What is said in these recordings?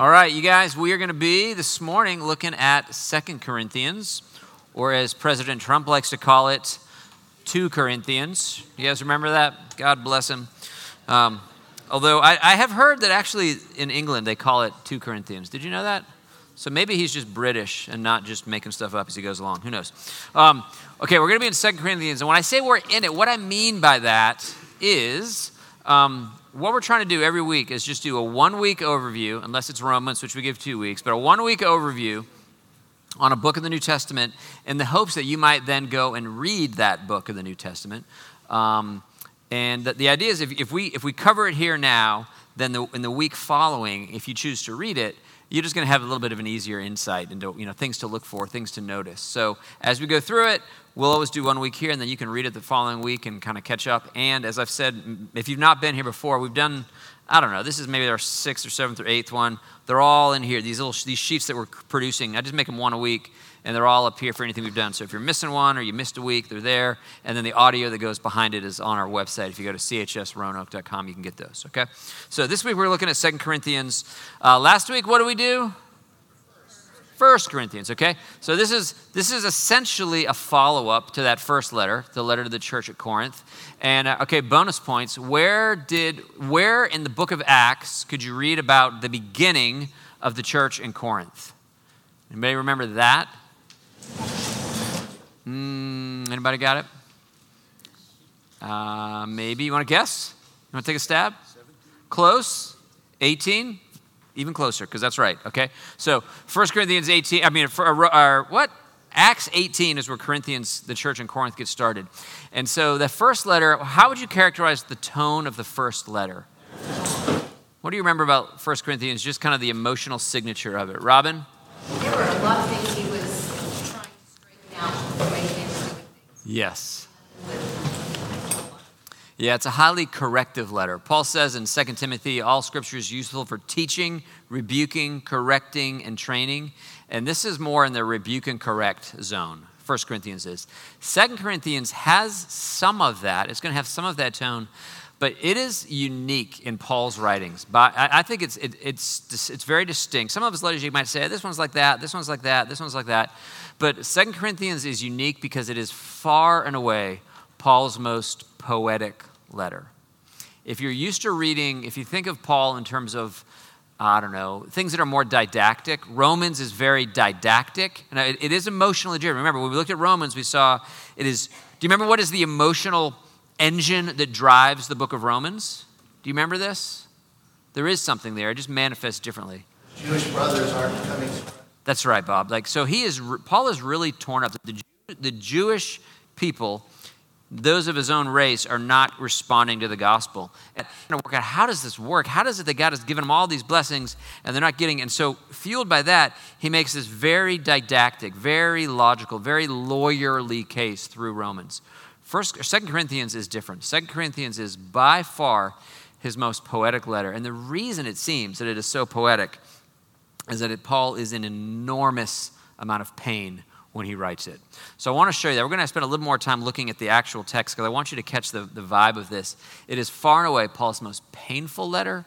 All right, you guys, we are going to be this morning looking at Second Corinthians, or as President Trump likes to call it, 2 Corinthians. You guys remember that? God bless him. Um, although I, I have heard that actually in England they call it 2 Corinthians. Did you know that? So maybe he's just British and not just making stuff up as he goes along. Who knows? Um, okay, we're going to be in Second Corinthians. And when I say we're in it, what I mean by that is um, what we're trying to do every week is just do a one week overview, unless it's Romans, which we give two weeks, but a one week overview on a book of the New Testament in the hopes that you might then go and read that book of the New Testament. Um, and the, the idea is if, if, we, if we cover it here now, then the, in the week following, if you choose to read it, you're just going to have a little bit of an easier insight into you know things to look for, things to notice. So as we go through it, we'll always do one week here, and then you can read it the following week and kind of catch up. And as I've said, if you've not been here before, we've done I don't know. This is maybe our sixth or seventh or eighth one. They're all in here. These little these sheets that we're producing. I just make them one a week and they're all up here for anything we've done. So if you're missing one or you missed a week, they're there. And then the audio that goes behind it is on our website. If you go to chsroanoke.com, you can get those, okay? So this week we're looking at Second Corinthians. Uh, last week, what do we do? First Corinthians, okay? So this is this is essentially a follow-up to that first letter, the letter to the church at Corinth. And uh, okay, bonus points. Where did where in the book of Acts could you read about the beginning of the church in Corinth? Anybody remember that? Mm, anybody got it? Uh, maybe. You want to guess? You want to take a stab? 17. Close? 18? Even closer, because that's right, okay? So 1 Corinthians 18, I mean, for, uh, what? Acts 18 is where Corinthians, the church in Corinth, gets started. And so the first letter, how would you characterize the tone of the first letter? What do you remember about 1 Corinthians, just kind of the emotional signature of it? Robin? There were a lot of things he was trying to straighten out the way he was doing things. Yes. Yeah, it's a highly corrective letter. Paul says in 2 Timothy, all scripture is useful for teaching, rebuking, correcting, and training. And this is more in the rebuke and correct zone. 1 Corinthians is. 2 Corinthians has some of that. It's going to have some of that tone, but it is unique in Paul's writings. But I, think it's, it, it's, it's very distinct. Some of his letters you might say, this one's like that, this one's like that, this one's like that. But Second Corinthians is unique because it is far and away Paul's most poetic letter. If you're used to reading, if you think of Paul in terms of, I don't know, things that are more didactic, Romans is very didactic. And it, it is emotionally driven. Remember, when we looked at Romans, we saw it is, do you remember what is the emotional engine that drives the book of Romans? Do you remember this? There is something there, it just manifests differently. Jewish brothers aren't coming. That's right, Bob. Like, so he is, Paul is really torn up. The, the Jewish people, those of his own race, are not responding to the gospel. And work out how does this work? How does it that God has given them all these blessings and they're not getting? And so, fueled by that, he makes this very didactic, very logical, very lawyerly case through Romans. First, Second Corinthians is different. Second Corinthians is by far his most poetic letter. And the reason it seems that it is so poetic is that it, Paul is in enormous amount of pain when he writes it. So I want to show you that. We're going to spend a little more time looking at the actual text because I want you to catch the, the vibe of this. It is far and away Paul's most painful letter,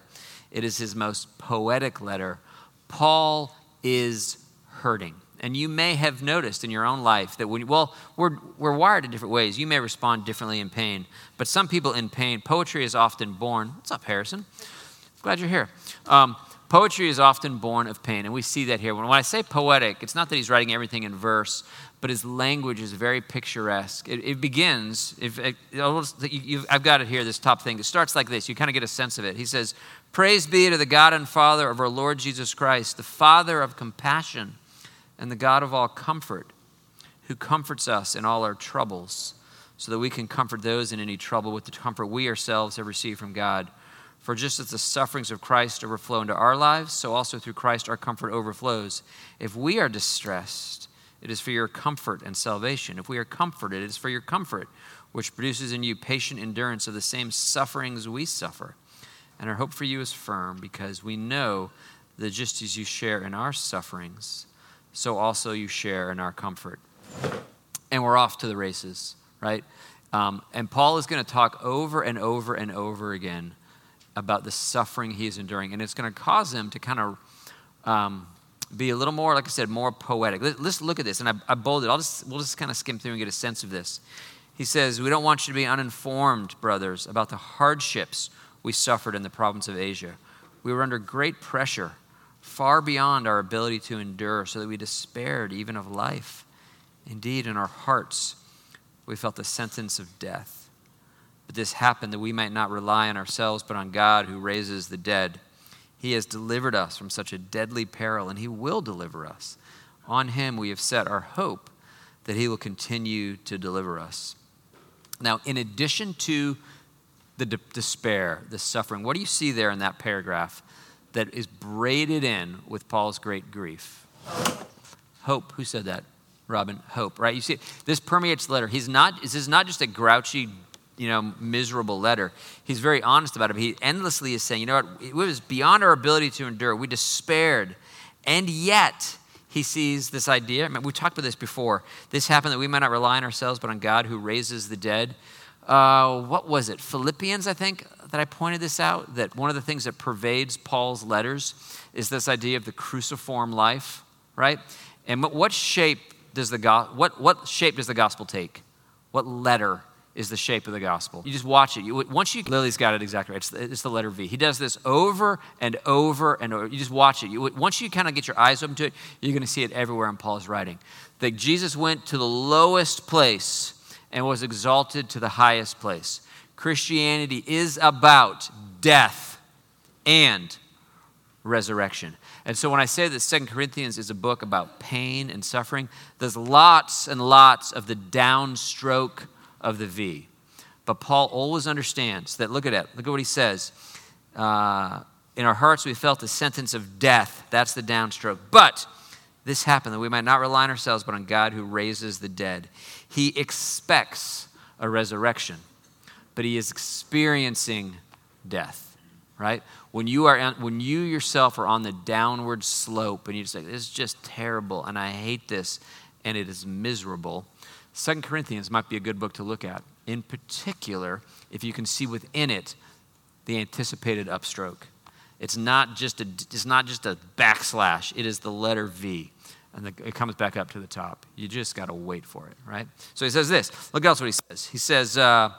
it is his most poetic letter. Paul is hurting. And you may have noticed in your own life that when, well, we're, we're wired in different ways. You may respond differently in pain. But some people in pain, poetry is often born. What's up, Harrison? Glad you're here. Um, poetry is often born of pain, and we see that here. When, I say poetic, it's not that he's writing everything in verse, but his language is very picturesque. It, it begins, if, it, I've got it here, this top thing. It starts like this. You kind of get a sense of it. He says, Praise be to the God and Father of our Lord Jesus Christ, the Father of compassion and the God of all comfort, who comforts us in all our troubles, so that we can comfort those in any trouble with the comfort we ourselves have received from God. For just as the sufferings of Christ overflow into our lives, so also through Christ our comfort overflows. If we are distressed, it is for your comfort and salvation. If we are comforted, it is for your comfort, which produces in you patient endurance of the same sufferings we suffer. And our hope for you is firm, because we know that just as you share in our sufferings, so also you share in our comfort. And we're off to the races, right? Um, and Paul is going to talk over and over and over again about the suffering he is enduring. And it's going to cause him to kind of um, be a little more, like I said, more poetic. Let, us look at this, and I, I bolded. I'll just, we'll just kind of skim through and get a sense of this. He says, We don't want you to be uninformed, brothers, about the hardships we suffered in the province of Asia. We were under great pressure, far beyond our ability to endure, so that we despaired even of life. Indeed, in our hearts, we felt the sentence of death. But this happened that we might not rely on ourselves, but on God who raises the dead. He has delivered us from such a deadly peril, and He will deliver us. On Him we have set our hope that He will continue to deliver us. Now, in addition to the de- despair, the suffering, what do you see there in that paragraph that is braided in with Paul's great grief? Hope. Who said that? Robin, hope, right? You see, this permeates the letter. He's not, this is not just a grouchy, you know, miserable letter. He's very honest about it. He endlessly is saying, you know what, it was beyond our ability to endure. We despaired. And yet, he sees this idea. I mean, we talked about this before. This happened that we might not rely on ourselves, but on God who raises the dead. Uh, what was it? Philippians, I think, that I pointed this out. That one of the things that pervades Paul's letters is this idea of the cruciform life, right? And what shape does the what, what shape does the gospel take? What letter is the shape of the gospel? You just watch it. You, once you, Lily's got it exactly right. It's the, it's the, letter V. He does this over and over and over. You just watch it. You, once you kind of get your eyes open to it, you're going to see it everywhere in Paul's writing. That Jesus went to the lowest place and was exalted to the highest place. Christianity is about death and resurrection. And so when I say that Second Corinthians is a book about pain and suffering, there's lots and lots of the downstroke of the V. But Paul always understands that, look at it, look at what he says. Uh, in our hearts, we felt the sentence of death. That's the downstroke. But this happened that we might not rely on ourselves, but on God who raises the dead. He expects a resurrection, but he is experiencing death, right? when you are when you yourself are on the downward slope and you just say this is just terrible and i hate this and it is miserable second corinthians might be a good book to look at in particular if you can see within it the anticipated upstroke. It's not just a it's not just a backslash. It is the letter v and the, it comes back up to the top. You just got to wait for it right? So he says this. Look else what he says. He says uh,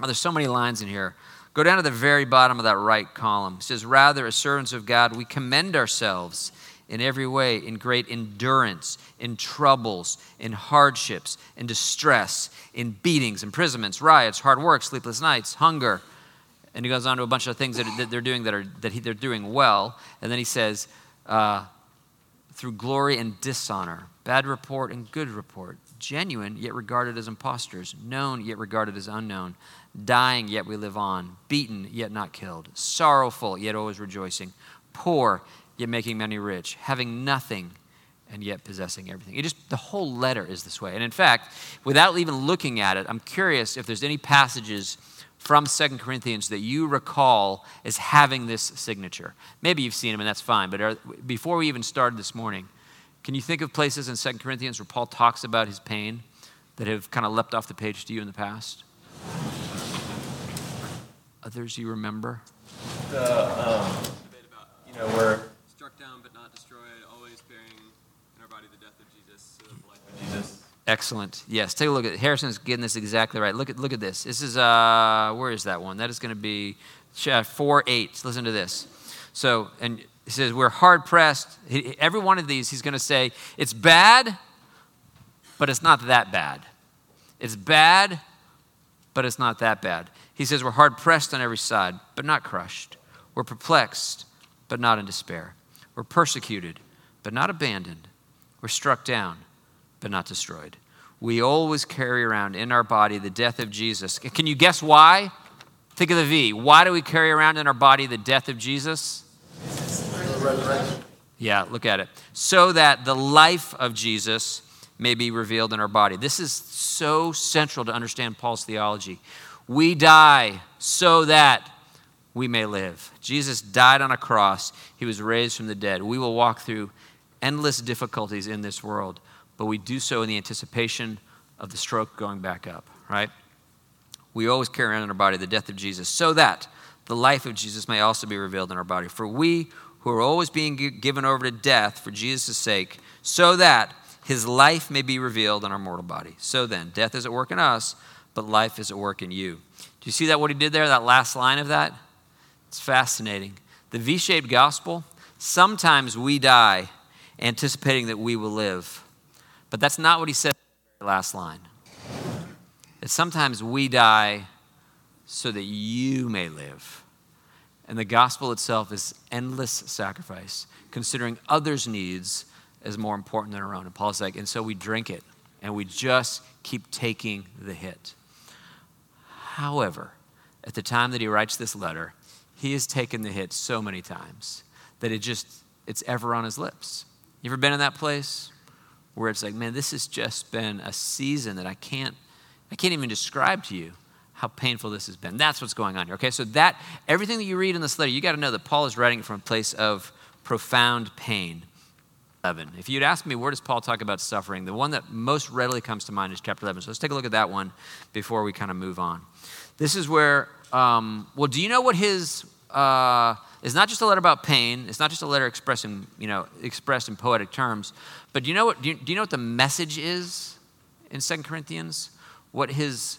oh, there's so many lines in here. Go down to the very bottom of that right column. It says, Rather, as servants of God, we commend ourselves in every way in great endurance, in troubles, in hardships, in distress, in beatings, imprisonments, riots, hard work, sleepless nights, hunger. And he goes on to a bunch of things that, that they're doing that, are, that he, they're doing well. And then he says, uh, through glory and dishonor, bad report and good report, genuine yet regarded as impostors, known yet regarded as unknown dying, yet we live on, beaten, yet not killed, sorrowful, yet always rejoicing, poor, yet making many rich, having nothing, and yet possessing everything. It just the whole letter is this way. And in fact, without even looking at it, I'm curious if there's any passages from Second Corinthians that you recall as having this signature. Maybe you've seen them, and that's fine. But are, before we even started this morning, can you think of places in Second Corinthians where Paul talks about his pain that have kind of leapt off the page to you in the past? Others you remember? The um, you know, where struck down but not destroyed, always bearing in our body the death of Jesus, so Excellent. Yes, take a look at it. Harrison's getting this exactly right. Look at look at this. This is uh where is that one? That is going to be four eight. Listen to this. So and he says we're hard pressed. Every one of these, he's going to say it's bad, but it's not that bad. It's bad, but it's not that bad. He says, We're hard pressed on every side, but not crushed. We're perplexed, but not in despair. We're persecuted, but not abandoned. We're struck down, but not destroyed. We always carry around in our body the death of Jesus. Can you guess why? Think of the V. Why do we carry around in our body the death of Jesus? Yeah, look at it. So that the life of Jesus may be revealed in our body. This is so central to understand Paul's theology. We die so that we may live. Jesus died on a cross, he was raised from the dead. We will walk through endless difficulties in this world, but we do so in the anticipation of the stroke going back up, right? We always carry around in our body the death of Jesus so that the life of Jesus may also be revealed in our body. For we who are always being given over to death for Jesus' sake, so that his life may be revealed in our mortal body. So then, death is at work in us, but life is at work in you. Do you see that what he did there, that last line of that? It's fascinating. The V shaped gospel, sometimes we die anticipating that we will live. But that's not what he said in the last line. That sometimes we die so that you may live. And the gospel itself is endless sacrifice, considering others' needs as more important than our own. And Paul's like, and so we drink it and we just keep taking the hit. However, at the time that he writes this letter, he has taken the hit so many times that it just it's ever on his lips. You ever been in that place where it's like, man, this has just been a season that I can't I can't even describe to you how painful this has been. That's what's going on here. Okay, so that everything that you read in this letter, you got to know that Paul is writing from a place of profound pain. 11. If you'd ask me, where does Paul talk about suffering? The one that most readily comes to mind is chapter 11. So let's take a look at that one before we kind of move on. This is where, um, well, do you know what his, uh, it's not just a letter about pain. It's not just a letter expressing, you know, expressed in poetic terms. But do you know what, do you, do you know what the message is in Second Corinthians? What his,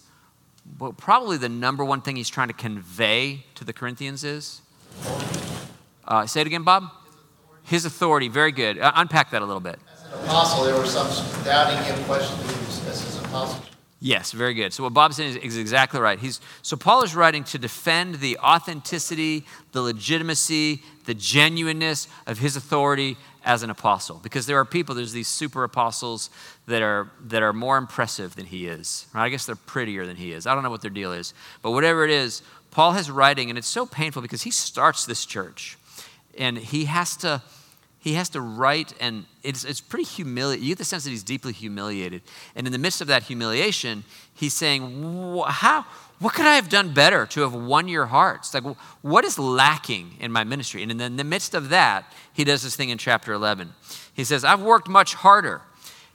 well, probably the number one thing he's trying to convey to the Corinthians is? Uh, say it again, Bob. His authority, very good. Uh, unpack that a little bit. As an apostle, there were some doubting him, questioning him as his apostle. Yes, very good. So what Bob's saying is, is exactly right. He's so Paul is writing to defend the authenticity, the legitimacy, the genuineness of his authority as an apostle. Because there are people, there's these super apostles that are that are more impressive than he is. Right? I guess they're prettier than he is. I don't know what their deal is, but whatever it is, Paul has writing, and it's so painful because he starts this church, and he has to he has to write and it's, it's pretty humiliating you get the sense that he's deeply humiliated. And in the midst of that humiliation he's saying how what could i have done better to have won your hearts? Like what is lacking in my ministry? And in the midst of that he does this thing in chapter 11 he says i've worked much harder.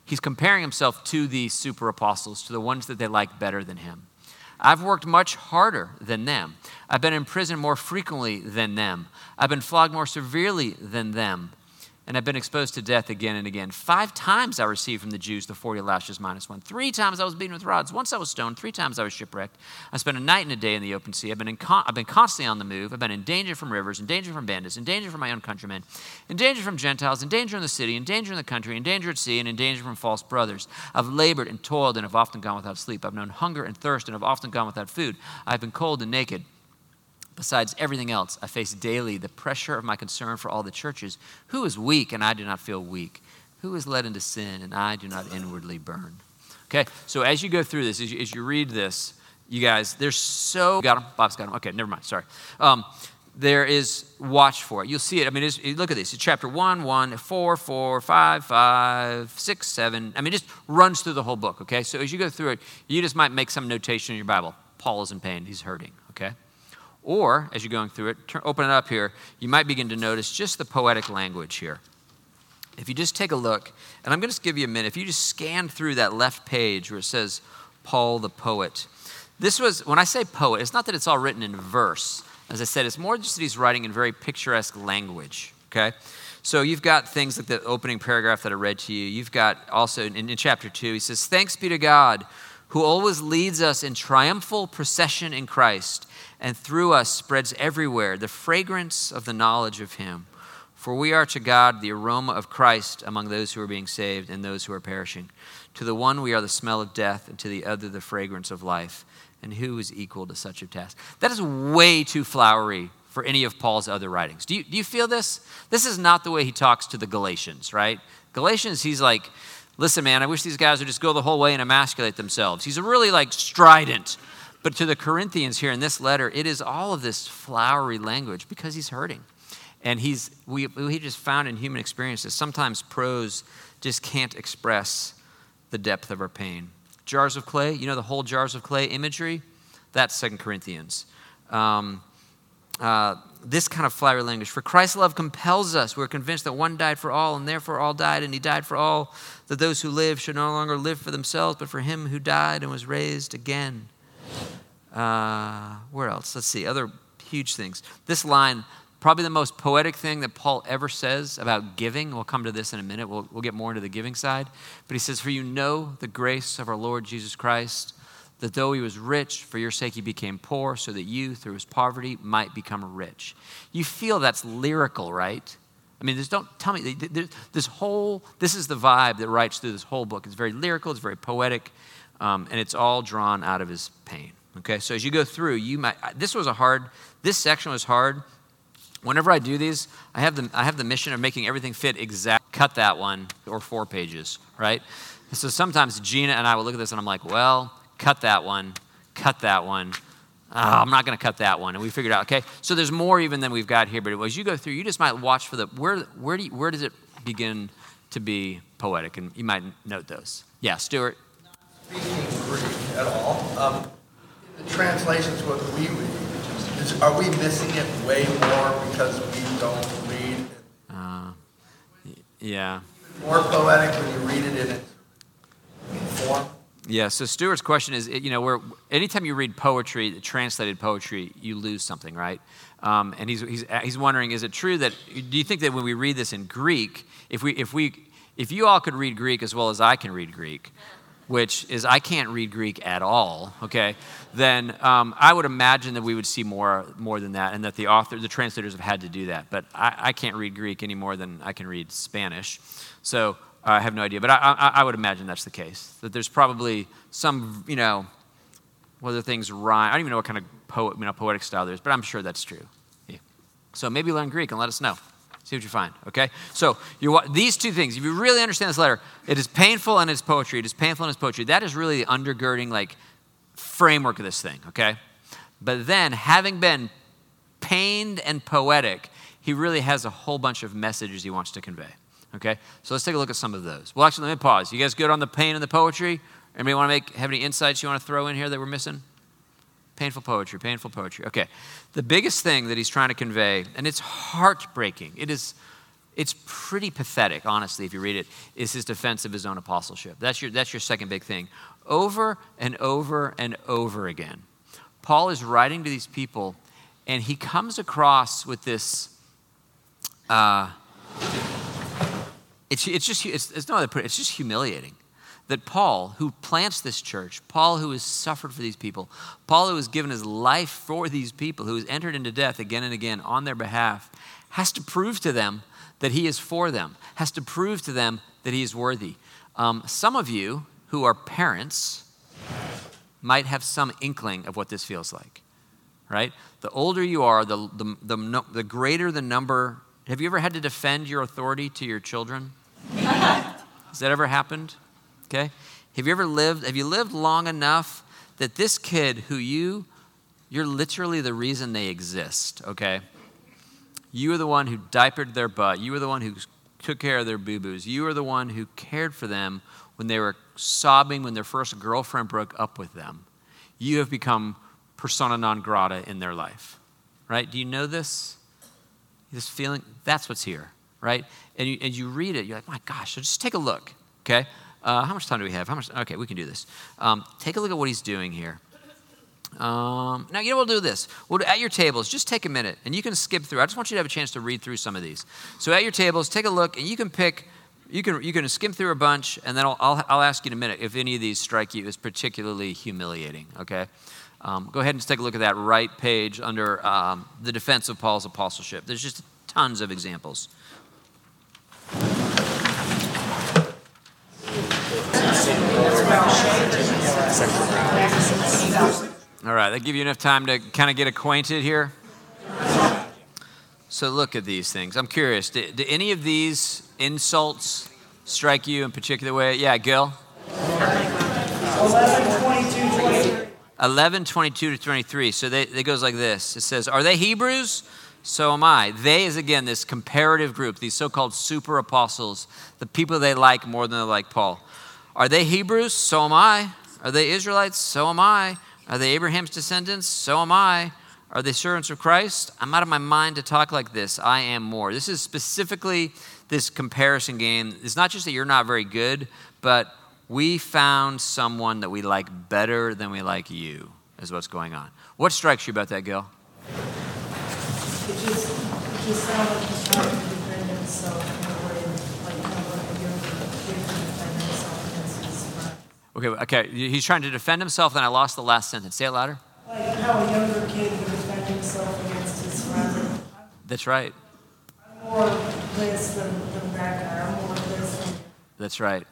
He's comparing himself to the super apostles to the ones that they like better than him. I've worked much harder than them. I've been in prison more frequently than them. I've been flogged more severely than them and I've been exposed to death again and again. Five times I received from the Jews the 40 lashes minus one. Three times I was beaten with rods. Once I was stoned. Three times I was shipwrecked. I spent a night and a day in the open sea. I've been, con- I've been constantly on the move. I've been in danger from rivers, in danger from bandits, in danger from my own countrymen, in danger from Gentiles, in danger in the city, in danger in the country, in danger at sea, and in danger from false brothers. I've labored and toiled and have often gone without sleep. I've known hunger and thirst and have often gone without food. I've been cold and naked. Besides everything else, I face daily the pressure of my concern for all the churches. Who is weak and I do not feel weak? Who is led into sin and I do not inwardly burn? Okay, so as you go through this, as you, as you read this, you guys, there's so. Got them? Bob's got them. Okay, never mind. Sorry. Um, there is watch for it. You'll see it. I mean, look at this. It's chapter 1, 1, 4, 4, 5, 5, 6, 7. I mean, it just runs through the whole book, okay? So as you go through it, you just might make some notation in your Bible. Paul is in pain. He's hurting, okay? Or, as you're going through it, turn, open it up here, you might begin to notice just the poetic language here. If you just take a look, and I'm going to just give you a minute, if you just scan through that left page where it says Paul the poet, this was, when I say poet, it's not that it's all written in verse. As I said, it's more just that he's writing in very picturesque language, okay? So you've got things like the opening paragraph that I read to you. You've got also in, in chapter 2, he says, Thanks be to God who always leads us in triumphal procession in Christ and through us spreads everywhere the fragrance of the knowledge of him. For we are to God the aroma of Christ among those who are being saved and those who are perishing. To the one we are the smell of death, and to the other the fragrance of life. And who is equal to such a task? That is way too flowery for any of Paul's other writings. Do you, do you feel this? This is not the way he talks to the Galatians, right? Galatians, he's like, listen, man, I wish these guys would just go the whole way and emasculate themselves. He's a really like strident. But to the Corinthians here in this letter, it is all of this flowery language because he's hurting. And he's, we, we just found in human experiences, sometimes prose just can't express the depth of our pain. Jars of clay, you know the whole jars of clay imagery? That's Second Corinthians. Um, uh, this kind of flowery language. For Christ's love compels us. We're convinced that one died for all, and therefore all died, and he died for all, that those who live should no longer live for themselves, but for him who died and was raised again. Uh, where else? Let's see. Other huge things. This line Probably the most poetic thing that Paul ever says about giving. We'll come to this in a minute. We'll, we'll get more into the giving side. But he says, For you know the grace of our Lord Jesus Christ, that though he was rich, for your sake he became poor, so that you, through his poverty, might become rich. You feel that's lyrical, right? I mean, just don't tell me. This whole, this is the vibe that writes through this whole book. It's very lyrical, it's very poetic, um, and it's all drawn out of his pain. Okay, so as you go through, you might, this was a hard, this section was hard. Whenever I do these, I have the, I have the mission of making everything fit exact. Cut that one or four pages, right? So sometimes Gina and I will look at this and I'm like, well, cut that one, cut that one. Oh, I'm not going to cut that one. And we figured out, okay, so there's more even than we've got here. But as you go through, you just might watch for the, where, where, do you, where does it begin to be poetic? And you might note those. Yeah, Stuart? Speaking Greek at all. Um, the translations, what we read, is, are we missing it way more because we don't read? Uh, yeah. More poetic when you read it in its form? Yeah, so Stuart's question is, you know, where anytime you read poetry, translated poetry, you lose something, right? Um, and he's, he's, he's wondering, is it true that, do you think that when we read this in Greek, if, we, if, we, if you all could read Greek as well as I can read Greek, which is I can't read Greek at all, okay, then um, I would imagine that we would see more, more than that and that the author, the translators have had to do that. But I, I can't read Greek any more than I can read Spanish. So I have no idea, but I, I, I, would imagine that's the case. That there's probably some, you know, whether things rhyme. I don't even know what kind of poet, you know, poetic style there is, but I'm sure that's true. Yeah. So maybe learn Greek and let us know. See what you find, okay? So you, these two things, if you really understand this letter, it is painful and it's poetry. It is painful and it's poetry. That is really the undergirding, like, framework of this thing, okay? But then, having been pained and poetic, he really has a whole bunch of messages he wants to convey. Okay, so let's take a look at some of those. Well, actually, let me pause. You guys good on the pain and the poetry? Anybody want to make have any insights you want to throw in here that we're missing? Painful poetry, painful poetry. Okay, the biggest thing that he's trying to convey, and it's heartbreaking. It is, it's pretty pathetic, honestly, if you read it. Is his defense of his own apostleship? That's your that's your second big thing. Over and over and over again, Paul is writing to these people, and he comes across with this. Uh, it's, it's just, it's, it's no it's just humiliating that Paul, who plants this church, Paul, who has suffered for these people, Paul, who has given his life for these people, who has entered into death again and again on their behalf, has to prove to them that he is for them, has to prove to them that he is worthy. Um, some of you who are parents might have some inkling of what this feels like, right? The older you are, the, the, the, the greater the number have you ever had to defend your authority to your children? Has that ever happened? Okay. Have you ever lived, have you lived long enough that this kid who you, you're literally the reason they exist, okay? You are the one who diapered their butt. You are the one who took care of their boo boos. You are the one who cared for them when they were sobbing when their first girlfriend broke up with them. You have become persona non grata in their life, right? Do you know this? this feeling, that's what's here, right? And you, and you read it, you're like, my gosh, so just take a look, okay? Uh, how much time do we have? How much? Okay, we can do this. Um, take a look at what he's doing here. Um, now, you know, we'll do this. We'll, at your tables, just take a minute and you can skip through. I just want you to have a chance to read through some of these. So, at your tables, take a look and you can pick, you can, you can skim through a bunch and then I'll, I'll, I'll ask you in a minute if any of these strike you as particularly humiliating, okay? Um, go ahead and take a look at that right page under um, the defense of Paul's apostleship. There's just tons of examples. All right, that give you enough time to kind of get acquainted here. So look at these things. I'm curious. Do, do any of these insults strike you in particular way? Yeah, Gil. 11, 22, 23. 11, 22 to 23. So they, it goes like this. It says, Are they Hebrews? So am I. They is again this comparative group, these so called super apostles, the people they like more than they like Paul. Are they Hebrews? So am I. Are they Israelites? So am I. Are they Abraham's descendants? So am I. Are they servants of Christ? I'm out of my mind to talk like this. I am more. This is specifically this comparison game. It's not just that you're not very good, but we found someone that we like better than we like you, is what's going on. What strikes you about that, Gil? Just just sounds like he's trying to defend himself in a way, like kind of like a younger kid can defend himself against his friends. Okay, okay. He's trying to defend himself, then I lost the last sentence. Say it louder. Like how a younger kid would defend himself against his friends. Like, That's right. I'm more this than, than that guy. I'm more this than. That's right.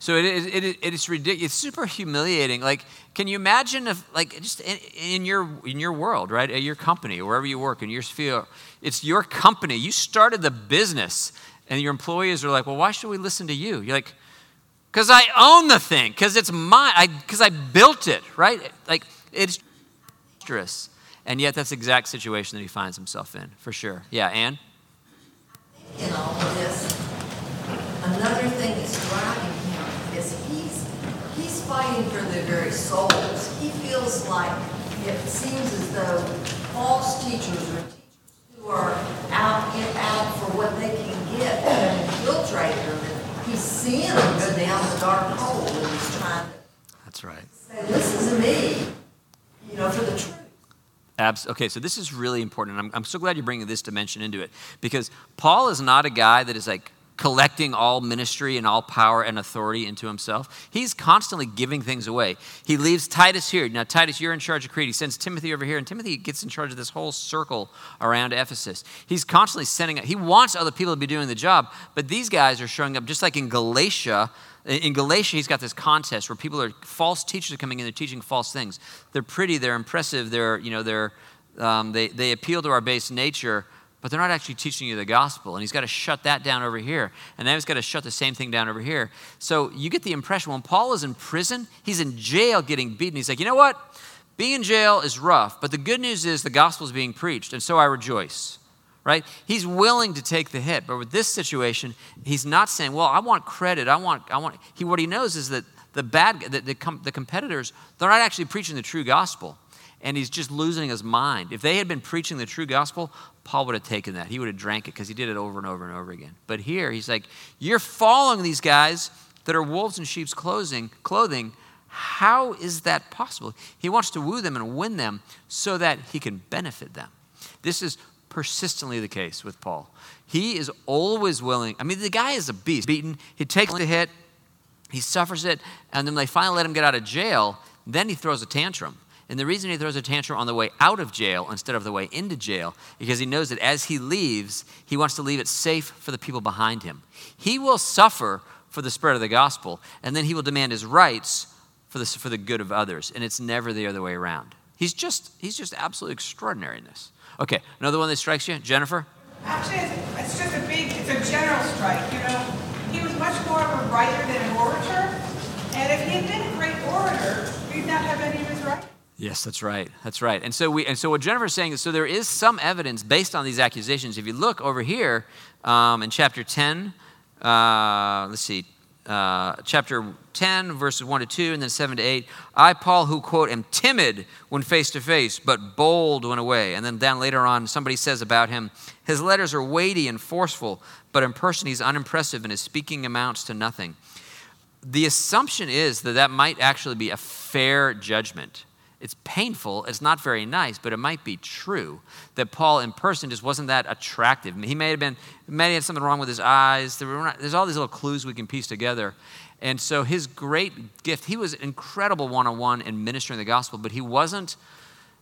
So it is, it is, it is ridiculous. It's super humiliating. Like, can you imagine if, like, just in, in your in your world, right, at your company, wherever you work, in your sphere, it's your company. You started the business, and your employees are like, "Well, why should we listen to you?" You're like, "Because I own the thing. Because it's mine. Because I, built it, right? Like, it's dangerous." And yet, that's the exact situation that he finds himself in, for sure. Yeah, Anne. in all of this, another thing that's driving him is he's, he's fighting for their very souls. He feels like it seems as though false teachers or teachers who are out, get out for what they can get and infiltrate them. And he's seeing them go down the dark hole and he's trying to That's right. say, listen to me, you know, for the truth. Abs- okay, so this is really important. I'm, I'm so glad you're bringing this dimension into it because Paul is not a guy that is like collecting all ministry and all power and authority into himself. He's constantly giving things away. He leaves Titus here. Now, Titus, you're in charge of Crete. He sends Timothy over here, and Timothy gets in charge of this whole circle around Ephesus. He's constantly sending, he wants other people to be doing the job, but these guys are showing up just like in Galatia. In Galatia, he's got this contest where people are false teachers are coming in. They're teaching false things. They're pretty. They're impressive. They're you know they're um, they they appeal to our base nature, but they're not actually teaching you the gospel. And he's got to shut that down over here, and then he's got to shut the same thing down over here. So you get the impression when Paul is in prison, he's in jail getting beaten. He's like, you know what? Being in jail is rough, but the good news is the gospel is being preached, and so I rejoice right? He's willing to take the hit, but with this situation, he's not saying, "Well, I want credit. I want, I want." He what he knows is that the bad, the, the, com, the competitors, they're not actually preaching the true gospel, and he's just losing his mind. If they had been preaching the true gospel, Paul would have taken that. He would have drank it because he did it over and over and over again. But here, he's like, "You're following these guys that are wolves in sheep's clothing. Clothing." How is that possible? He wants to woo them and win them so that he can benefit them. This is persistently the case with Paul. He is always willing. I mean, the guy is a beast. Beaten, he takes the hit, he suffers it, and then they finally let him get out of jail. Then he throws a tantrum. And the reason he throws a tantrum on the way out of jail instead of the way into jail, is because he knows that as he leaves, he wants to leave it safe for the people behind him. He will suffer for the spread of the gospel, and then he will demand his rights for the, for the good of others. And it's never the other way around. He's just, he's just absolutely extraordinary in this. Okay, another one that strikes you, Jennifer? Actually, it's, just a big, it's a general strike, you know. He was much more of a writer than an orator. And if he had been a great orator, we'd not have any of his writing. Yes, that's right. That's right. And so we, and so what Jennifer's saying is, so there is some evidence based on these accusations. If you look over here um, in chapter 10, uh, let's see, uh, chapter 10, verses 1 to 2, and then 7 to 8. I, Paul, who, quote, am timid when face to face, but bold when away. And then down later on, somebody says about him, his letters are weighty and forceful, but in person he's unimpressive and his speaking amounts to nothing. The assumption is that that might actually be a fair judgment. It's painful, it's not very nice, but it might be true that Paul in person just wasn't that attractive. He may have been, may have had something wrong with his eyes. There's all these little clues we can piece together. And so his great gift, he was incredible one on one in ministering the gospel, but he wasn't.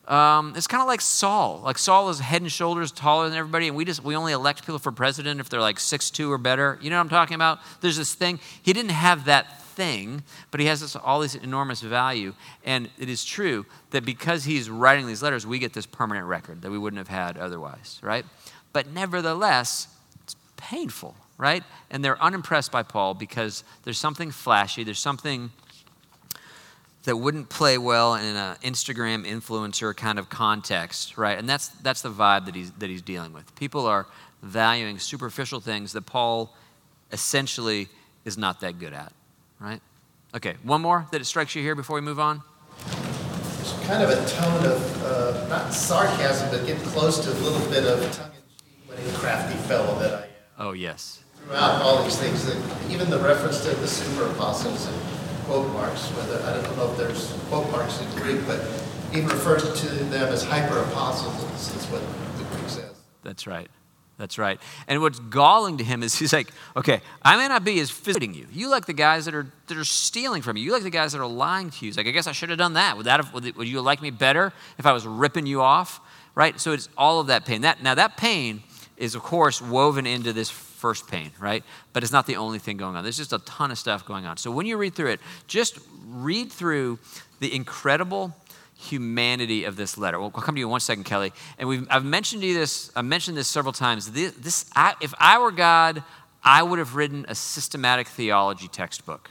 Um, it's kind of like Saul. Like Saul is head and shoulders taller than everybody, and we just we only elect people for president if they're like six two or better. You know what I'm talking about? There's this thing. He didn't have that thing, but he has this, all this enormous value. And it is true that because he's writing these letters, we get this permanent record that we wouldn't have had otherwise, right? But nevertheless, it's painful, right? And they're unimpressed by Paul because there's something flashy, there's something that wouldn't play well in an Instagram influencer kind of context, right? And that's that's the vibe that he's that he's dealing with. People are valuing superficial things that Paul essentially is not that good at, right? Okay, one more that it strikes you here before we move on. There's kind of a tone of uh, not sarcasm, but getting close to a little bit of tongue-in-cheek, what a crafty fellow that I am. Oh yes, Throughout all these things, that even the reference to the super apostles and quote marks, whether I don't know if there's quote marks in Greek, but even refers to them as hyper apostles. Is what the Greek says. that's right. That's right. And what's galling to him is he's like, okay, I may not be as visiting you. You like the guys that are that are stealing from you. You like the guys that are lying to you. He's like, I guess I should have done that. Would that have, would you like me better if I was ripping you off? Right. So it's all of that pain. That now that pain is of course woven into this first pain, right? But it's not the only thing going on. There's just a ton of stuff going on. So when you read through it, just read through the incredible humanity of this letter. We'll come to you in one second, Kelly. And I've mentioned to you this. I've mentioned this several times. This, this I, if I were God, I would have written a systematic theology textbook.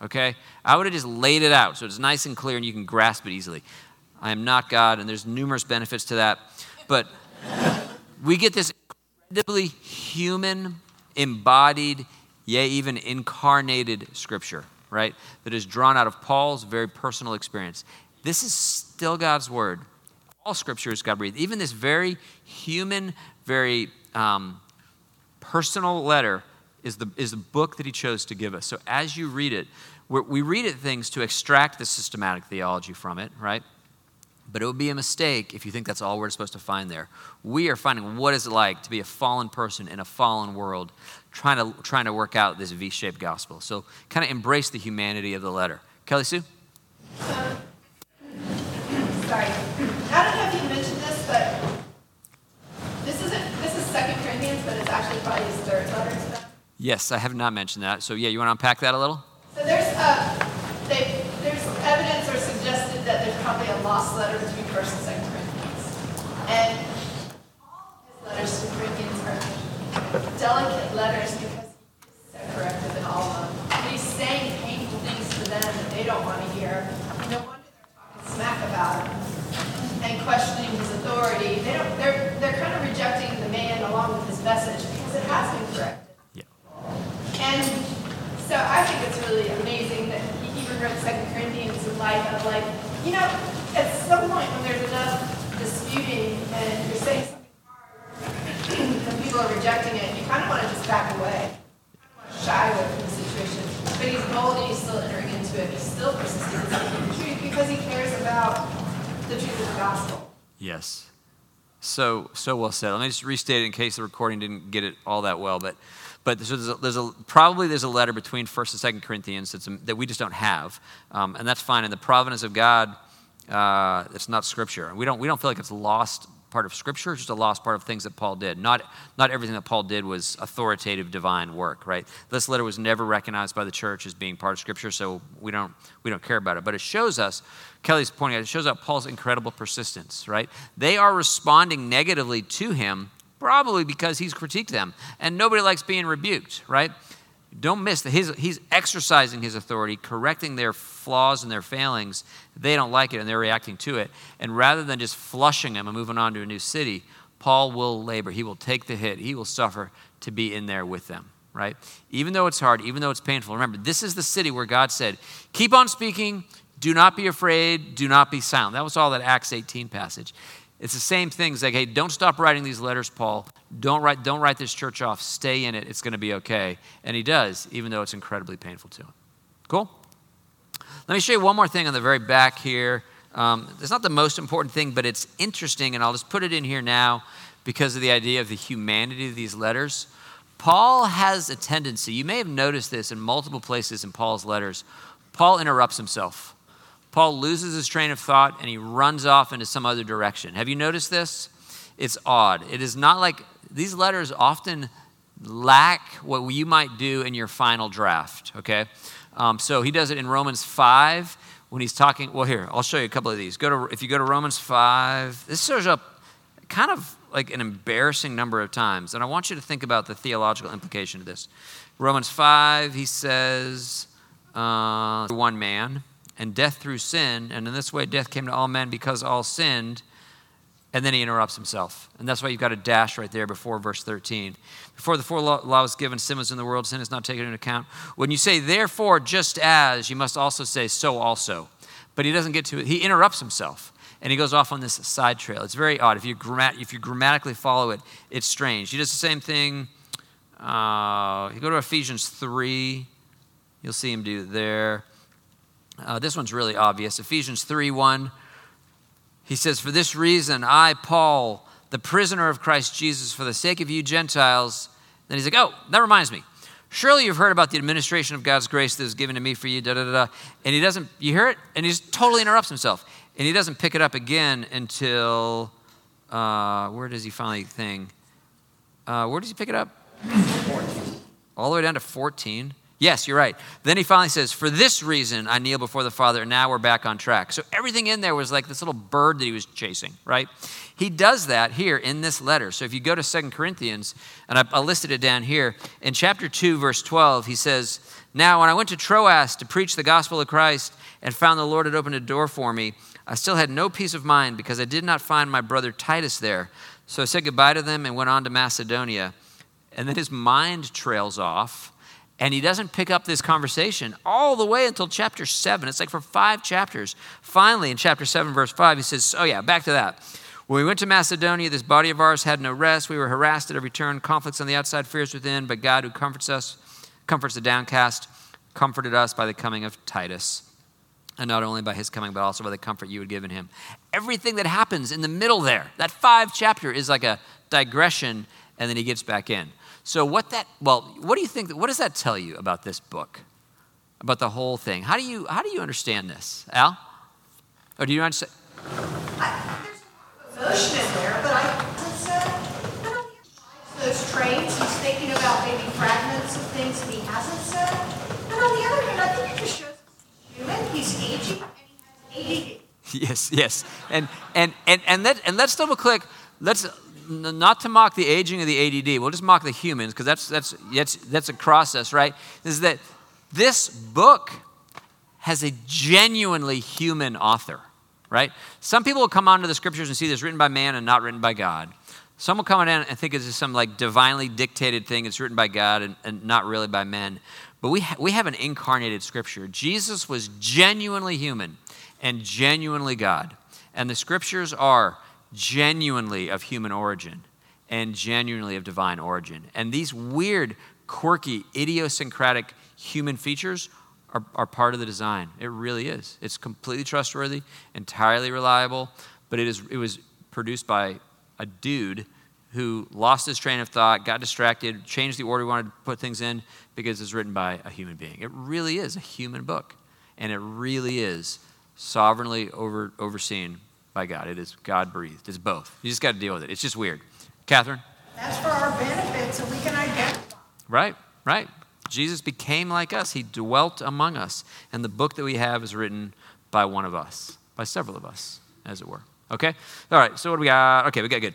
Okay, I would have just laid it out so it's nice and clear and you can grasp it easily. I am not God, and there's numerous benefits to that, but we get this incredibly human, embodied, yea, even incarnated scripture, right? That is drawn out of Paul's very personal experience. This is still God's word. All scripture is God breathed. Even this very human, very um, personal letter is the, is the book that he chose to give us. So as you read it, we read it things to extract the systematic theology from it, right? But it would be a mistake if you think that's all we're supposed to find there. We are finding what is it like to be a fallen person in a fallen world, trying to, trying to work out this V shaped gospel. So kind of embrace the humanity of the letter. Kelly Sue? Sorry. I don't know if you mentioned this, but this isn't, this is Second Corinthians, but it's actually probably his third letter to them. Yes, I have not mentioned that. So yeah, you want to unpack that a little? So there's, uh, they, there's evidence or suggested that there's probably a lost letter between First and Second Corinthians. And all of his letters to Corinthians are delicate letters because he's so corrective in all of them. And he's saying painful things to them that they don't want to hear. No wonder they're talking smack about him and questioning his authority. They don't, they're, they're kind of rejecting the man along with his message because it has been corrected. Yeah. And so I think it's really amazing that he even wrote Second Corinthians in light of like, you know, at some point when there's enough disputing and you're saying something hard and people are rejecting it, you kind of want to just back away. You want to shy away from the situation. But he's bold and he's still entering into it. He's still persisting in the truth because he cares about the truth of the gospel. Yes. So so well said. Let me just restate it in case the recording didn't get it all that well. But but there's, a, there's a probably there's a letter between First and Second Corinthians that we just don't have, um, and that's fine. In the providence of God, uh, it's not Scripture. We don't we don't feel like it's lost part of Scripture. It's just a lost part of things that Paul did. Not not everything that Paul did was authoritative divine work. Right. This letter was never recognized by the church as being part of Scripture, so we don't we don't care about it. But it shows us. Kelly's pointing out, it shows out Paul's incredible persistence, right? They are responding negatively to him, probably because he's critiqued them. And nobody likes being rebuked, right? Don't miss that he's, he's exercising his authority, correcting their flaws and their failings. They don't like it and they're reacting to it. And rather than just flushing them and moving on to a new city, Paul will labor. He will take the hit. He will suffer to be in there with them, right? Even though it's hard, even though it's painful. Remember, this is the city where God said, Keep on speaking, do not be afraid, do not be silent. That was all that Acts 18 passage. It's the same thing. It's like, hey, don't stop writing these letters, Paul. Don't write, don't write this church off. Stay in it. It's going to be okay. And he does, even though it's incredibly painful to him. Cool? Let me show you one more thing on the very back here. Um, it's not the most important thing, but it's interesting, and I'll just put it in here now because of the idea of the humanity of these letters. Paul has a tendency, you may have noticed this in multiple places in Paul's letters. Paul interrupts himself. Paul loses his train of thought and he runs off into some other direction. Have you noticed this? It's odd. It is not like these letters often lack what you might do in your final draft, okay? Um, so he does it in Romans 5 when he's talking. Well, here, I'll show you a couple of these. Go to, if you go to Romans 5, this shows up kind of like an embarrassing number of times. And I want you to think about the theological implication of this. Romans 5, he says, uh, one man, and death through sin, and in this way death came to all men because all sinned. And then he interrupts himself. And that's why you've got a dash right there before verse 13. Before the four law was given, sin was in the world, sin is not taken into account. When you say, therefore, just as, you must also say, so also. But he doesn't get to it. He interrupts himself and he goes off on this side trail. It's very odd. If you, if you grammatically follow it, it's strange. He does the same thing. Uh, you go to Ephesians 3, you'll see him do it there. Uh, this one's really obvious. Ephesians 3 1. He says, For this reason, I, Paul, the prisoner of Christ Jesus, for the sake of you Gentiles. Then he's like, oh, that reminds me. Surely you've heard about the administration of God's grace that was given to me for you, da da da. da. And he doesn't, you hear it? And he just totally interrupts himself. And he doesn't pick it up again until, uh, where does he finally thing? Uh, where does he pick it up? All the way down to 14. Yes, you're right. Then he finally says, For this reason I kneel before the Father, and now we're back on track. So everything in there was like this little bird that he was chasing, right? He does that here in this letter. So if you go to Second Corinthians, and I, I listed it down here, in chapter 2, verse 12, he says, Now when I went to Troas to preach the gospel of Christ and found the Lord had opened a door for me, I still had no peace of mind because I did not find my brother Titus there. So I said goodbye to them and went on to Macedonia. And then his mind trails off and he doesn't pick up this conversation all the way until chapter 7. It's like for five chapters. Finally, in chapter 7, verse 5, he says, Oh, yeah, back to that. When we went to Macedonia, this body of ours had no rest. We were harassed at every turn, conflicts on the outside, fears within. But God, who comforts us, comforts the downcast, comforted us by the coming of Titus. And not only by his coming, but also by the comfort you had given him. Everything that happens in the middle there, that five chapter is like a digression, and then he gets back in. So what that well, what do you think what does that tell you about this book? About the whole thing? How do you how do you understand this? Al? Or do you understand? I, there's emotion in there, but I, it's, uh, I don't get those traits. He's thinking about maybe fragments of things that he hasn't said. And on the other hand, I think it just shows he's human. He's aging and he has ADD. Yes, yes. And and and and let and let's double click. Let's not to mock the aging of the ADD. We'll just mock the humans because that's that's that's that's across us, right? Is that this book has a genuinely human author, right? Some people will come onto the scriptures and see this written by man and not written by God. Some will come in and think it's some like divinely dictated thing. It's written by God and, and not really by men. But we, ha- we have an incarnated scripture. Jesus was genuinely human and genuinely God. And the scriptures are genuinely of human origin and genuinely of divine origin. And these weird, quirky, idiosyncratic human features are, are part of the design. It really is. It's completely trustworthy, entirely reliable, but it, is, it was produced by a dude who lost his train of thought, got distracted, changed the order he wanted to put things in because it's written by a human being. It really is a human book, and it really is sovereignly over, overseen by God. It is God breathed. It's both. You just got to deal with it. It's just weird. Catherine? That's for our benefit, so we can identify. Right, right. Jesus became like us, He dwelt among us. And the book that we have is written by one of us, by several of us, as it were. Okay? All right, so what do we got? Okay, we got good.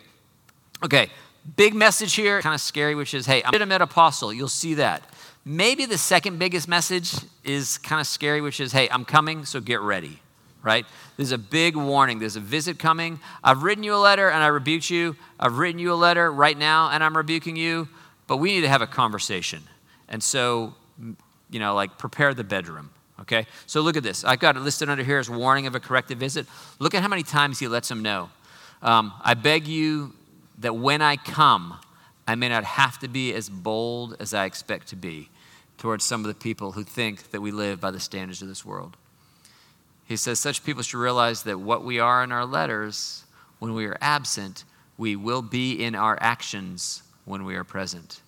Okay, big message here, kind of scary, which is hey, I'm a legitimate apostle. You'll see that. Maybe the second biggest message is kind of scary, which is hey, I'm coming, so get ready right? There's a big warning. There's a visit coming. I've written you a letter and I rebuked you. I've written you a letter right now and I'm rebuking you, but we need to have a conversation. And so, you know, like prepare the bedroom, okay? So look at this. I've got it listed under here as warning of a corrective visit. Look at how many times he lets them know. Um, I beg you that when I come, I may not have to be as bold as I expect to be towards some of the people who think that we live by the standards of this world. He says, Such people should realize that what we are in our letters, when we are absent, we will be in our actions when we are present.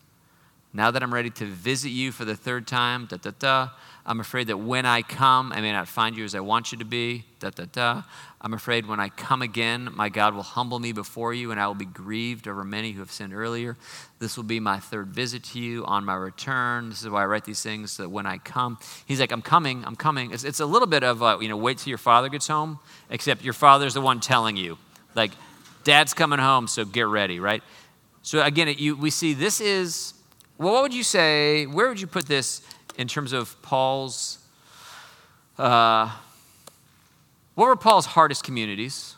Now that I'm ready to visit you for the third time, da da da, I'm afraid that when I come, I may not find you as I want you to be, da da da. I'm afraid when I come again, my God will humble me before you, and I will be grieved over many who have sinned earlier. This will be my third visit to you on my return. This is why I write these things, so that when I come, he's like, I'm coming, I'm coming. It's, it's a little bit of, you know, wait till your father gets home, except your father's the one telling you, like, dad's coming home, so get ready, right? So again, you, we see this is, well, what would you say, where would you put this in terms of Paul's, uh, what were Paul's hardest communities?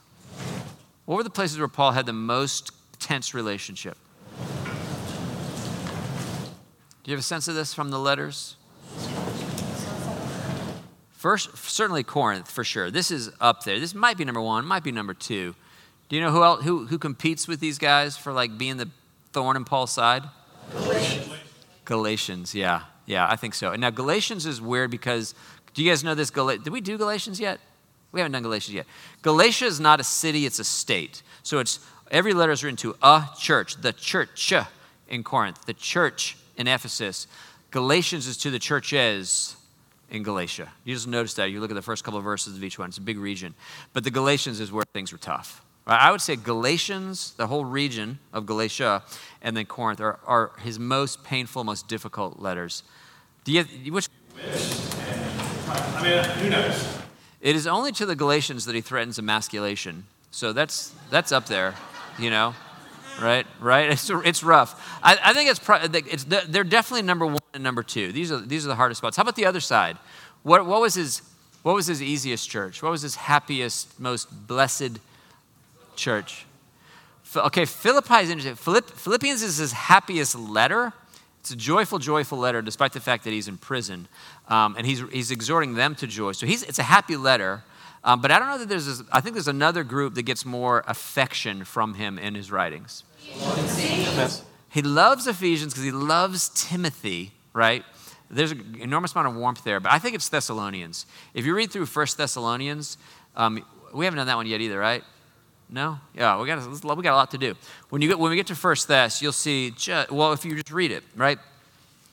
What were the places where Paul had the most tense relationship? Do you have a sense of this from the letters? First, certainly Corinth, for sure. This is up there. This might be number one, might be number two. Do you know who else, who, who competes with these guys for like being the thorn in Paul's side? Galatians. Galatians, yeah. Yeah, I think so. And now Galatians is weird because do you guys know this? Gal- Did we do Galatians yet? We haven't done Galatians yet. Galatia is not a city, it's a state. So it's every letter is written to a church, the church in Corinth, the church in Ephesus. Galatians is to the churches in Galatia. You just notice that. You look at the first couple of verses of each one. It's a big region. But the Galatians is where things were tough. I would say Galatians, the whole region of Galatia, and then Corinth are, are his most painful, most difficult letters. Do you, which? I mean, who knows? It is only to the Galatians that he threatens emasculation. So that's, that's up there, you know? Right? Right? It's, it's rough. I, I think it's, it's, they're definitely number one and number two. These are, these are the hardest spots. How about the other side? What, what, was his, what was his easiest church? What was his happiest, most blessed church? Okay, Philippi is interesting. Philippians is his happiest letter. It's a joyful, joyful letter, despite the fact that he's in prison. Um, and he's, he's exhorting them to joy. So he's, it's a happy letter. Um, but I don't know that there's, this, I think there's another group that gets more affection from him in his writings. He loves Ephesians because he loves Timothy, right? There's an enormous amount of warmth there, but I think it's Thessalonians. If you read through First Thessalonians, um, we haven't done that one yet either, right? No? Yeah, we got, we got a lot to do. When, you get, when we get to First Thess, you'll see, just, well, if you just read it, right?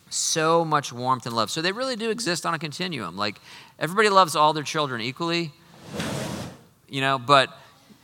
So much warmth and love. So they really do exist on a continuum. Like, everybody loves all their children equally, you know, but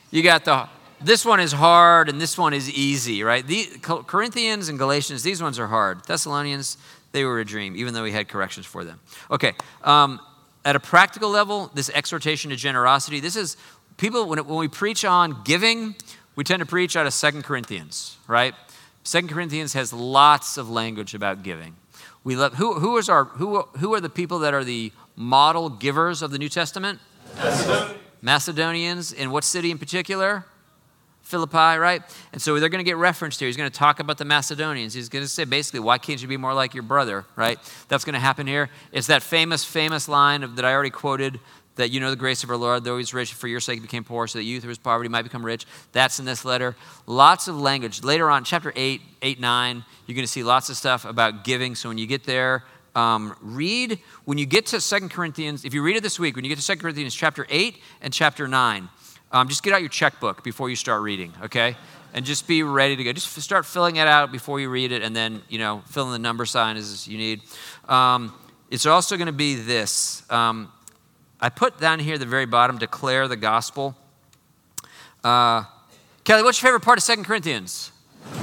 you got the, this one is hard and this one is easy, right? The Corinthians and Galatians, these ones are hard. Thessalonians, they were a dream, even though we had corrections for them. Okay, um, at a practical level, this exhortation to generosity, this is people, when, it, when we preach on giving, we tend to preach out of Second Corinthians, right? Second Corinthians has lots of language about giving. We love, who, who, is our, who, who are the people that are the model givers of the New Testament? Macedonians. Macedonians. In what city in particular? Philippi, right? And so they're going to get referenced here. He's going to talk about the Macedonians. He's going to say basically, why can't you be more like your brother, right? That's going to happen here. It's that famous, famous line of, that I already quoted that you know the grace of our Lord, though he's rich, for your sake became poor, so that you through his poverty might become rich. That's in this letter. Lots of language. Later on, chapter 8, 8, 9, you're going to see lots of stuff about giving. So when you get there, um, read, when you get to Second Corinthians, if you read it this week, when you get to Second Corinthians chapter 8 and chapter 9, um, just get out your checkbook before you start reading, okay? And just be ready to go. Just start filling it out before you read it, and then, you know, fill in the number sign as you need. Um, it's also going to be this. Um, I put down here at the very bottom, declare the gospel. Uh, Kelly, what's your favorite part of Second Corinthians?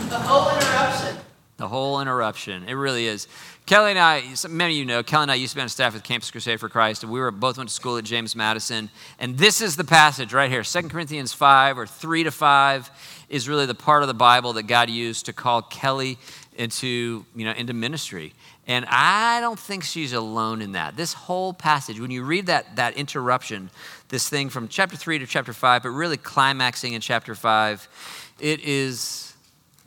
The whole interruption. The whole interruption. It really is. Kelly and I, many of you know, Kelly and I used to be on staff with Campus Crusade for Christ, and we were both went to school at James Madison. And this is the passage right here, 2 Corinthians 5 or 3 to 5 is really the part of the Bible that God used to call Kelly into, you know, into ministry. And I don't think she's alone in that. This whole passage, when you read that, that interruption, this thing from chapter 3 to chapter 5, but really climaxing in chapter 5, it is,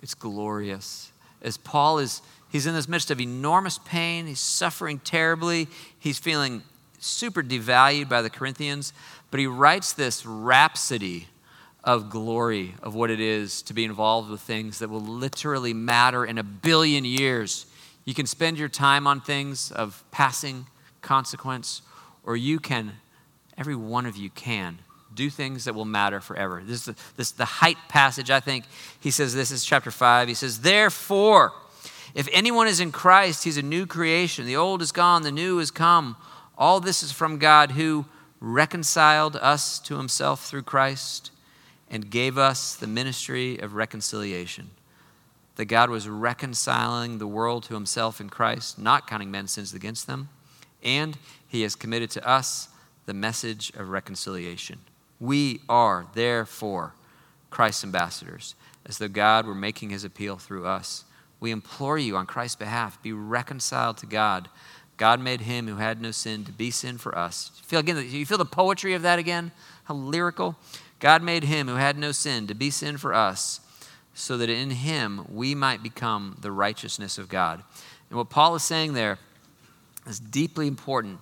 it's glorious. As Paul is, he's in this midst of enormous pain, he's suffering terribly, he's feeling super devalued by the Corinthians, but he writes this rhapsody of glory of what it is to be involved with things that will literally matter in a billion years you can spend your time on things of passing consequence, or you can, every one of you can, do things that will matter forever. This is the, this, the height passage, I think. He says, this is chapter 5. He says, Therefore, if anyone is in Christ, he's a new creation. The old is gone, the new has come. All this is from God who reconciled us to himself through Christ and gave us the ministry of reconciliation that God was reconciling the world to himself in Christ, not counting men's sins against them, and he has committed to us the message of reconciliation. We are, therefore, Christ's ambassadors, as though God were making his appeal through us. We implore you on Christ's behalf, be reconciled to God. God made him who had no sin to be sin for us. You feel again, you feel the poetry of that again? How lyrical. God made him who had no sin to be sin for us so that in him we might become the righteousness of God. And what Paul is saying there is deeply important.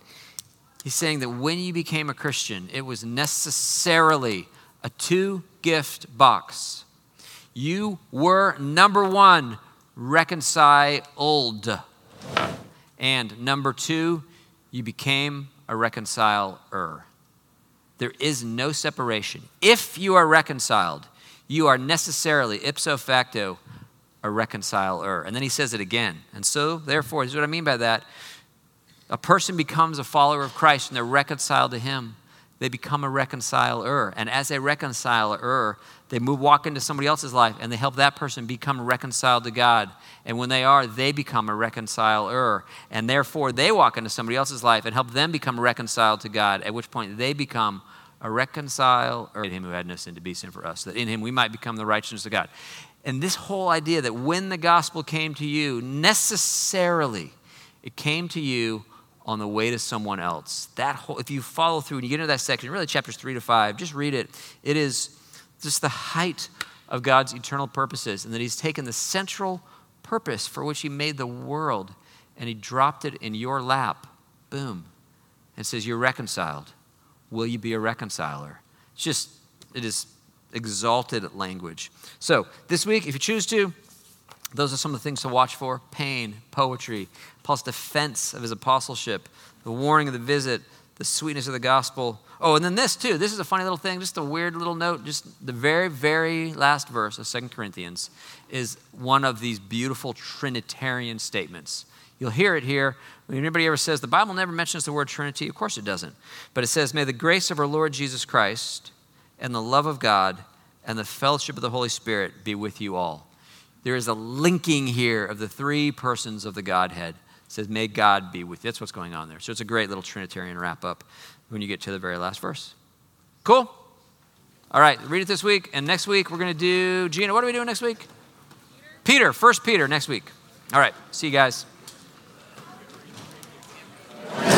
He's saying that when you became a Christian, it was necessarily a two gift box. You were, number one, reconciled. And number two, you became a reconciler. There is no separation. If you are reconciled, you are necessarily, ipso facto, a reconciler. And then he says it again. And so, therefore, is what I mean by that. A person becomes a follower of Christ and they're reconciled to him. They become a reconciler. And as a reconciler, they move, walk into somebody else's life and they help that person become reconciled to God. And when they are, they become a reconciler. And therefore, they walk into somebody else's life and help them become reconciled to God, at which point they become a reconciler in him who had no sin to be sin for us, that in him we might become the righteousness of God. And this whole idea that when the gospel came to you, necessarily it came to you on the way to someone else. That whole, if you follow through and you get into that section, really chapters three to five, just read it. It is just the height of God's eternal purposes, and that He's taken the central purpose for which He made the world and He dropped it in your lap. Boom. And says, You're reconciled. Will you be a reconciler? It's just, it is exalted language. So, this week, if you choose to, those are some of the things to watch for pain, poetry, Paul's defense of his apostleship, the warning of the visit, the sweetness of the gospel. Oh, and then this too. This is a funny little thing, just a weird little note. Just the very, very last verse of Second Corinthians is one of these beautiful Trinitarian statements. You'll hear it here. When anybody ever says the Bible never mentions the word Trinity, of course it doesn't. But it says, May the grace of our Lord Jesus Christ and the love of God and the fellowship of the Holy Spirit be with you all. There is a linking here of the three persons of the Godhead. It says, May God be with you. That's what's going on there. So it's a great little Trinitarian wrap up when you get to the very last verse. Cool? All right, read it this week. And next week, we're going to do, Gina, what are we doing next week? Peter, First Peter next week. All right, see you guys.